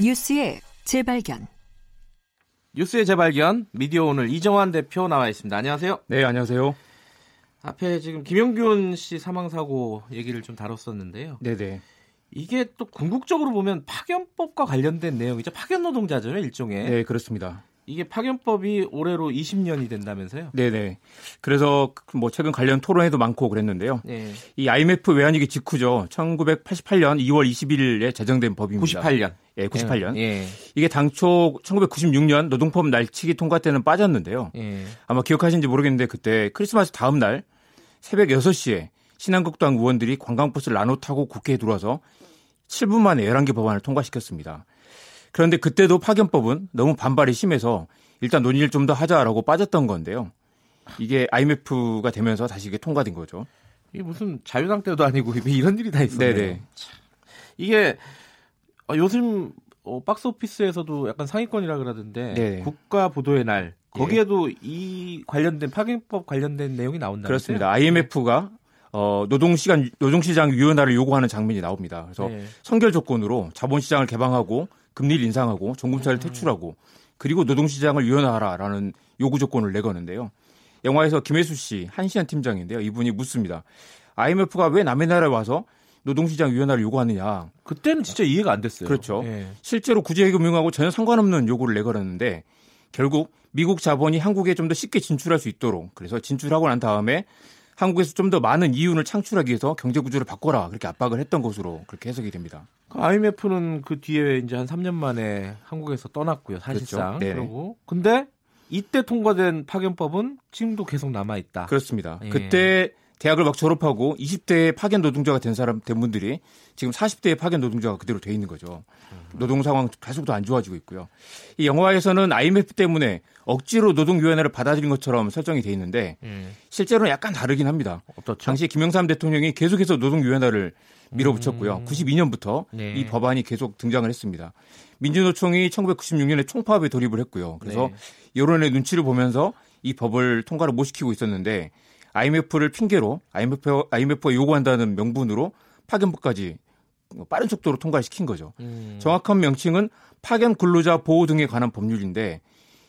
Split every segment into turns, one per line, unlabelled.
뉴스의 재발견.
뉴스의 재발견 미디어 오늘 이정환 대표 나와 있습니다. 안녕하세요.
네, 안녕하세요.
앞에 지금 김영균 씨 사망 사고 얘기를 좀 다뤘었는데요.
네, 네.
이게 또 궁극적으로 보면 파견법과 관련된 내용이죠. 파견 노동자죠, 일종의.
네, 그렇습니다.
이게 파견법이 올해로 20년이 된다면서요?
네네. 그래서 뭐 최근 관련 토론회도 많고 그랬는데요.
네.
이 IMF 외환위기 직후죠. 1988년 2월 21일에 제정된 법입니다.
98년.
예, 98년.
예.
이게 당초 1996년 노동법 날치기 통과 때는 빠졌는데요.
예.
아마 기억하시는지 모르겠는데 그때 크리스마스 다음 날 새벽 6시에 신한국당 의원들이 관광버스를 나눠 타고 국회에 들어와서 7분 만에 11개 법안을 통과시켰습니다. 그런데 그때도 파견법은 너무 반발이 심해서 일단 논의를 좀 더 하자라고 빠졌던 건데요. 이게 IMF가 되면서 다시 이게 통과된 거죠.
이게 무슨 자유당 때도 아니고 왜 이런 일이 다 있었네요.
네네.
참. 이게 어, 요즘 어, 박스 오피스에서도 약간 상위권이라 그러던데
네.
국가 보도의 날 거기에도 이 관련된 파견법 관련된 내용이 나온다면서요?
그렇습니다. IMF가 어, 노동시간 노동시장 유연화를 요구하는 장면이 나옵니다. 그래서
네.
선결 조건으로 자본시장을 개방하고 금리를 인상하고
음.
종금차를 퇴출하고 그리고 노동시장을 유연화하라라는 요구 조건을 내거는데요. 영화에서 김혜수 씨 한시안 팀장인데요. 이분이 묻습니다. IMF가 왜 남의 나라에 와서 노동시장 유연화를 요구하느냐.
그때는 진짜 이해가 안 됐어요.
그렇죠.
예.
실제로 구제금융하고 전혀 상관없는 요구를 내걸었는데 결국 미국 자본이 한국에 좀 더 쉽게 진출할 수 있도록 그래서 진출하고 난 다음에 한국에서 좀 더 많은 이윤을 창출하기 위해서 경제 구조를 바꿔라 그렇게 압박을 했던 것으로 그렇게 해석이 됩니다.
그 IMF는 그 뒤에 이제 한 3년 만에 한국에서 떠났고요, 사실상.
그렇죠. 네.
그러고 근데 이때 통과된 파견법은 지금도 계속 남아 있다.
그렇습니다.
예.
그때 대학을 막 졸업하고 20대에 파견 노동자가 된 사람 된 분들이 지금 40대에 파견 노동자가 그대로 돼 있는 거죠. 노동 상황 계속 더 안 좋아지고 있고요. 이 영화에서는 IMF 때문에 억지로 노동 유연화를 받아들인 것처럼 설정이 돼 있는데
예.
실제로는 약간 다르긴 합니다.
어떻죠?
당시 김영삼 대통령이 계속해서 노동 유연화를 밀어붙였고요. 92년부터
네.
이 법안이 계속 등장을 했습니다. 민주노총이 1996년에 총파업에 돌입을 했고요. 그래서
네.
여론의 눈치를 보면서 이 법을 통과를 못 시키고 있었는데 IMF를 핑계로 IMF, IMF가 요구한다는 명분으로 파견법까지 빠른 속도로 통과시킨 거죠.
음.
정확한 명칭은 파견 근로자 보호 등에 관한 법률인데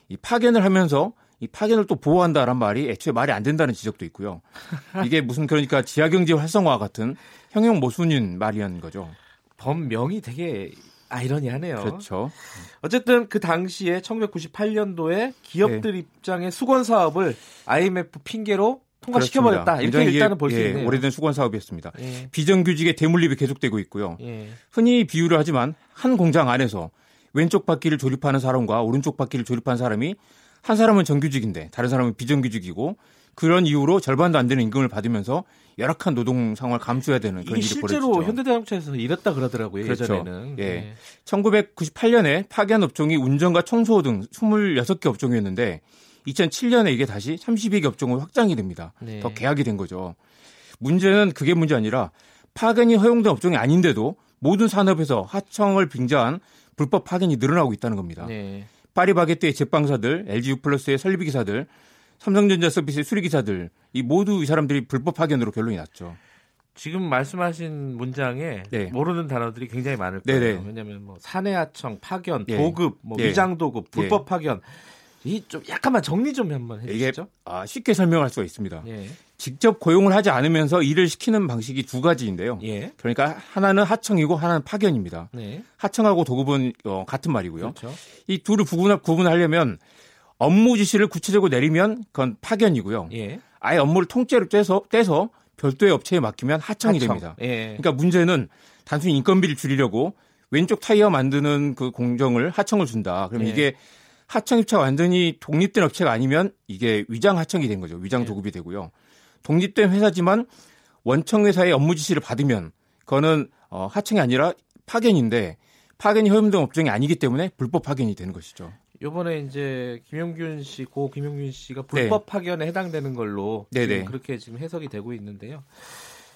이 파견을 하면서 이 파견을 또 보호한다란 말이 애초에 말이 안 된다는 지적도 있고요. 이게 무슨 그러니까 지하경제 활성화 같은 형용 모순인 말이란 거죠.
법명이 되게 아이러니하네요.
그렇죠.
어쨌든 그 당시에 1998년도에 기업들
네.
입장의 수건 사업을 IMF 핑계로 통과시켜버렸다. 이렇게 일단은 볼수
예,
있네요.
오래된 수건 사업이었습니다.
예.
비정규직의 대물림이 계속되고 있고요.
예.
흔히 비유를 하지만 한 공장 안에서 왼쪽 바퀴를 조립하는 사람과 오른쪽 바퀴를 조립한 사람이 한 사람은 정규직인데 다른 사람은 비정규직이고 그런 이유로 절반도 안 되는 임금을 받으면서 열악한 노동 상황을 감수해야 되는 그런 일이
실제로
벌어지죠.
현대자동차에서 이랬다 그러더라고요.
그렇죠.
예전에는.
예. 1998년에 파견 업종이 운전과 청소 등 26개 업종이었는데 2007년에 이게 다시 32개 업종으로 확장이 됩니다.
네.
더 계약이 된 거죠. 문제는 그게 문제 아니라 파견이 허용된 업종이 아닌데도 모든 산업에서 하청을 빙자한 불법 파견이 늘어나고 있다는 겁니다.
네.
파리바게뜨의 제빵사들, LG U+의 설비기사들, 삼성전자 서비스의 수리기사들 이 모두 이 사람들이 불법 파견으로 결론이 났죠.
지금 말씀하신 문장에
네.
모르는 단어들이 굉장히 많을 거예요.
네네.
왜냐하면 뭐 사내하청, 파견,
예.
도급, 뭐
예.
위장도급, 불법 파견. 이 좀 약간만 정리 좀 한번
이게
해주시죠.
아, 쉽게 설명할 수가 있습니다.
예.
직접 고용을 하지 않으면서 일을 시키는 방식이 두 가지인데요.
예.
그러니까 하나는 하청이고 하나는 파견입니다.
네.
하청하고 도급은 어, 같은 말이고요.
그렇죠.
이 둘을 구분, 구분하려면 업무 지시를 구체적으로 내리면 그건 파견이고요.
예.
아예 업무를 통째로 떼서, 떼서 별도의 업체에 맡기면 하청이
하청.
됩니다.
예.
그러니까 문제는 단순히 인건비를 줄이려고 왼쪽 타이어 만드는 그 공정을 하청을 준다. 그러면
예.
이게 하청 입체가 완전히 독립된 업체가 아니면 이게 위장 하청이 된 거죠. 위장
예.
도급이 되고요. 독립된 회사지만 원청 회사의 업무 지시를 받으면 그거는 어, 하청이 아니라 파견인데 파견이 허용된 업종이 아니기 때문에 불법 파견이 되는 것이죠.
요번에 이제 김용균 씨, 고 김용균 씨가 불법 파견에 해당되는 걸로
네. 네네.
지금 그렇게 지금 해석이 되고 있는데요.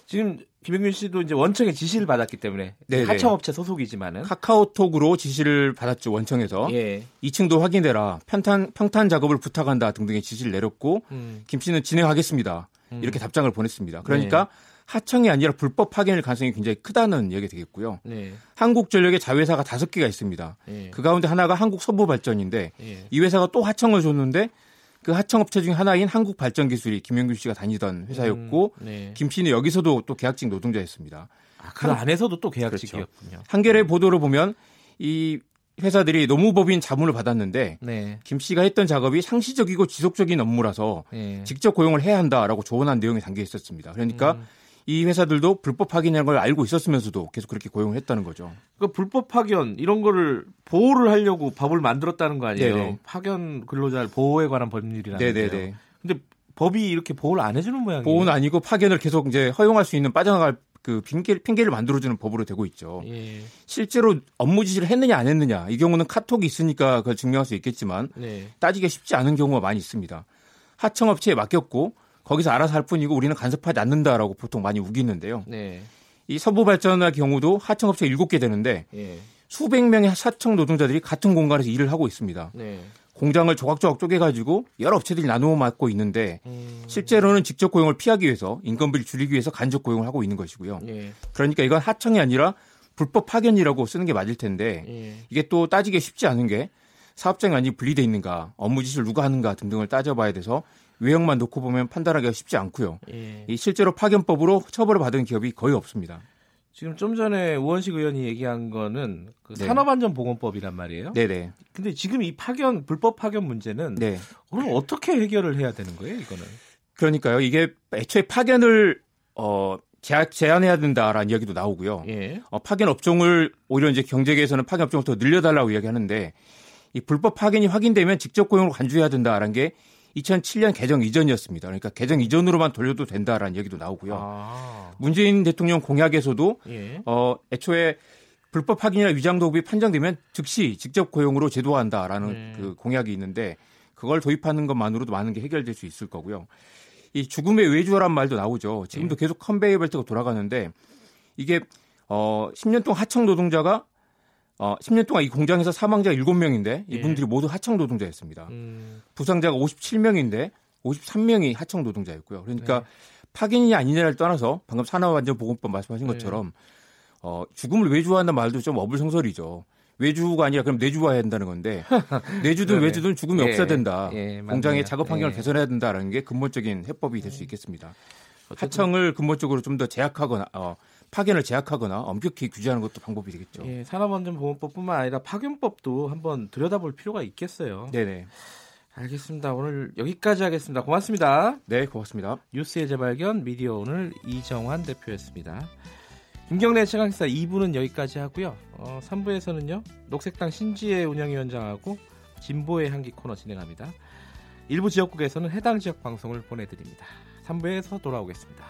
지금 김용균 씨도 이제 원청의 지시를 받았기 때문에
네네.
하청업체 소속이지만은
카카오톡으로 지시를 받았죠 원청에서
예.
2층도 확인해라 평탄 평탄 작업을 부탁한다 등등의 지시를 내렸고
음.
김 씨는 진행하겠습니다. 이렇게 답장을 보냈습니다. 그러니까
네.
하청이 아니라 불법 파견일 가능성이 굉장히 크다는 얘기가 되겠고요.
네.
한국전력의 자회사가 다섯 개가 있습니다.
예.
그 가운데 하나가 한국서부발전인데
예.
이 회사가 또 하청을 줬는데 그 하청업체 중에 하나인 한국발전기술이 김영규 씨가 다니던 회사였고
음, 네.
김 씨는 여기서도 또 계약직 노동자였습니다.
아, 그 안에서도 또 계약직이었군요.
한겨레 보도를 보면 이 회사들이 노무법인 자문을 받았는데
네.
김 씨가 했던 작업이 상시적이고 지속적인 업무라서
예.
직접 고용을 해야 한다라고 조언한 내용이 담겨 있었습니다. 그러니까
음.
이 회사들도 불법 확인이라는 걸 알고 있었으면서도 계속 그렇게 고용을 했다는 거죠.
그 불법 파견 이런 거를 보호를 하려고 법을 만들었다는 거 아니에요?
네네.
파견 근로자 보호에 관한 법률이라는. 거예요. 근데 법이 이렇게 보호를 안 해주는 모양이에요.
보호는 아니고 파견을 계속 이제 허용할 수 있는 빠져나갈 그 핑계, 핑계를 만들어주는 법으로 되고 있죠.
예.
실제로 업무 지시를 했느냐 안 했느냐 이 경우는 카톡이 있으니까 그걸 증명할 수 있겠지만
네.
따지기 쉽지 않은 경우가 많이 있습니다. 하청업체에 맡겼고 거기서 알아서 할 뿐이고 우리는 간섭하지 않는다라고 보통 많이 우기는데요.
네.
이 서부 발전의 경우도 하청업체가 7개 되는데
예.
수백 명의 하청 노동자들이 같은 공간에서 일을 하고 있습니다.
네.
공장을 조각조각 쪼개가지고 여러 업체들이 나누어 맡고 있는데
음.
실제로는 직접 고용을 피하기 위해서 인건비를 줄이기 위해서 간접 고용을 하고 있는 것이고요.
예.
그러니까 이건 하청이 아니라 불법 파견이라고 쓰는 게 맞을 텐데
예.
이게 또 따지기 쉽지 않은 게 사업장이 완전히 분리돼 있는가, 업무 지시를 누가 하는가 등등을 따져봐야 돼서 외형만 놓고 보면 판단하기가 쉽지 않고요.
예.
이 실제로 파견법으로 처벌을 받은 기업이 거의 없습니다.
지금 좀 전에 우원식 의원이 얘기한 거는 그
네.
산업안전보건법이란 말이에요.
네네.
근데 지금 이 파견 불법 파견 문제는
네.
그럼 어떻게 해결을 해야 되는 거예요? 이거는.
그러니까요. 이게 애초에 파견을 어 제한, 제한해야 된다라는 이야기도 나오고요.
예.
어, 파견 업종을 오히려 이제 경제계에서는 파견 업종을 더 늘려달라고 이야기하는데 이 불법 파견이 확인되면 직접 고용으로 간주해야 된다라는 게 2007년 개정 이전이었습니다. 그러니까 개정 이전으로만 돌려도 된다라는 얘기도 나오고요.
아.
문재인 대통령 공약에서도
예.
어 애초에 불법 확인이나 위장 도급이 판정되면 즉시 직접 고용으로 제도화한다라는
네.
그 공약이 있는데 그걸 도입하는 것만으로도 많은 게 해결될 수 있을 거고요. 이 죽음의 외주화란 말도 나오죠. 지금도 계속 컨베이어 벨트가 돌아가는데 이게 어 10년 동안 하청 노동자가 어 10년 동안 이 공장에서 사망자가 7명인데 이분들이 모두 하청 노동자였습니다.
음.
부상자가 57명인데 53명이 하청 노동자였고요. 그러니까
네.
파견이냐 아니냐를 떠나서 방금 산업안전보건법 말씀하신
네.
것처럼 어, 죽음을 외주화한다는 말도 좀 어불성설이죠. 외주가 아니라 그럼 내주화해야 된다는 건데 내주든
그러네.
외주든 죽음이
예,
없어야 된다.
예.
공장의 작업 환경을
예.
개선해야 된다라는 게 근본적인 해법이 될 수 있겠습니다.
어쨌든
하청을 근본적으로 좀 더 제약하거나 어, 파견을 제약하거나 엄격히 규제하는 것도 방법이 되겠죠.
예, 산업안전보건법뿐만 아니라 파견법도 한번 들여다볼 필요가 있겠어요.
네네.
알겠습니다. 오늘 여기까지 하겠습니다. 고맙습니다.
네, 고맙습니다.
뉴스의 재발견 미디어 오늘 이정환 대표였습니다. 김경래 최강시사 2부는 여기까지 하고요. 어, 3부에서는요. 녹색당 신지혜 운영위원장하고 진보의 향기 코너 진행합니다. 일부 지역국에서는 해당 지역 방송을 보내드립니다. 3부에서 돌아오겠습니다.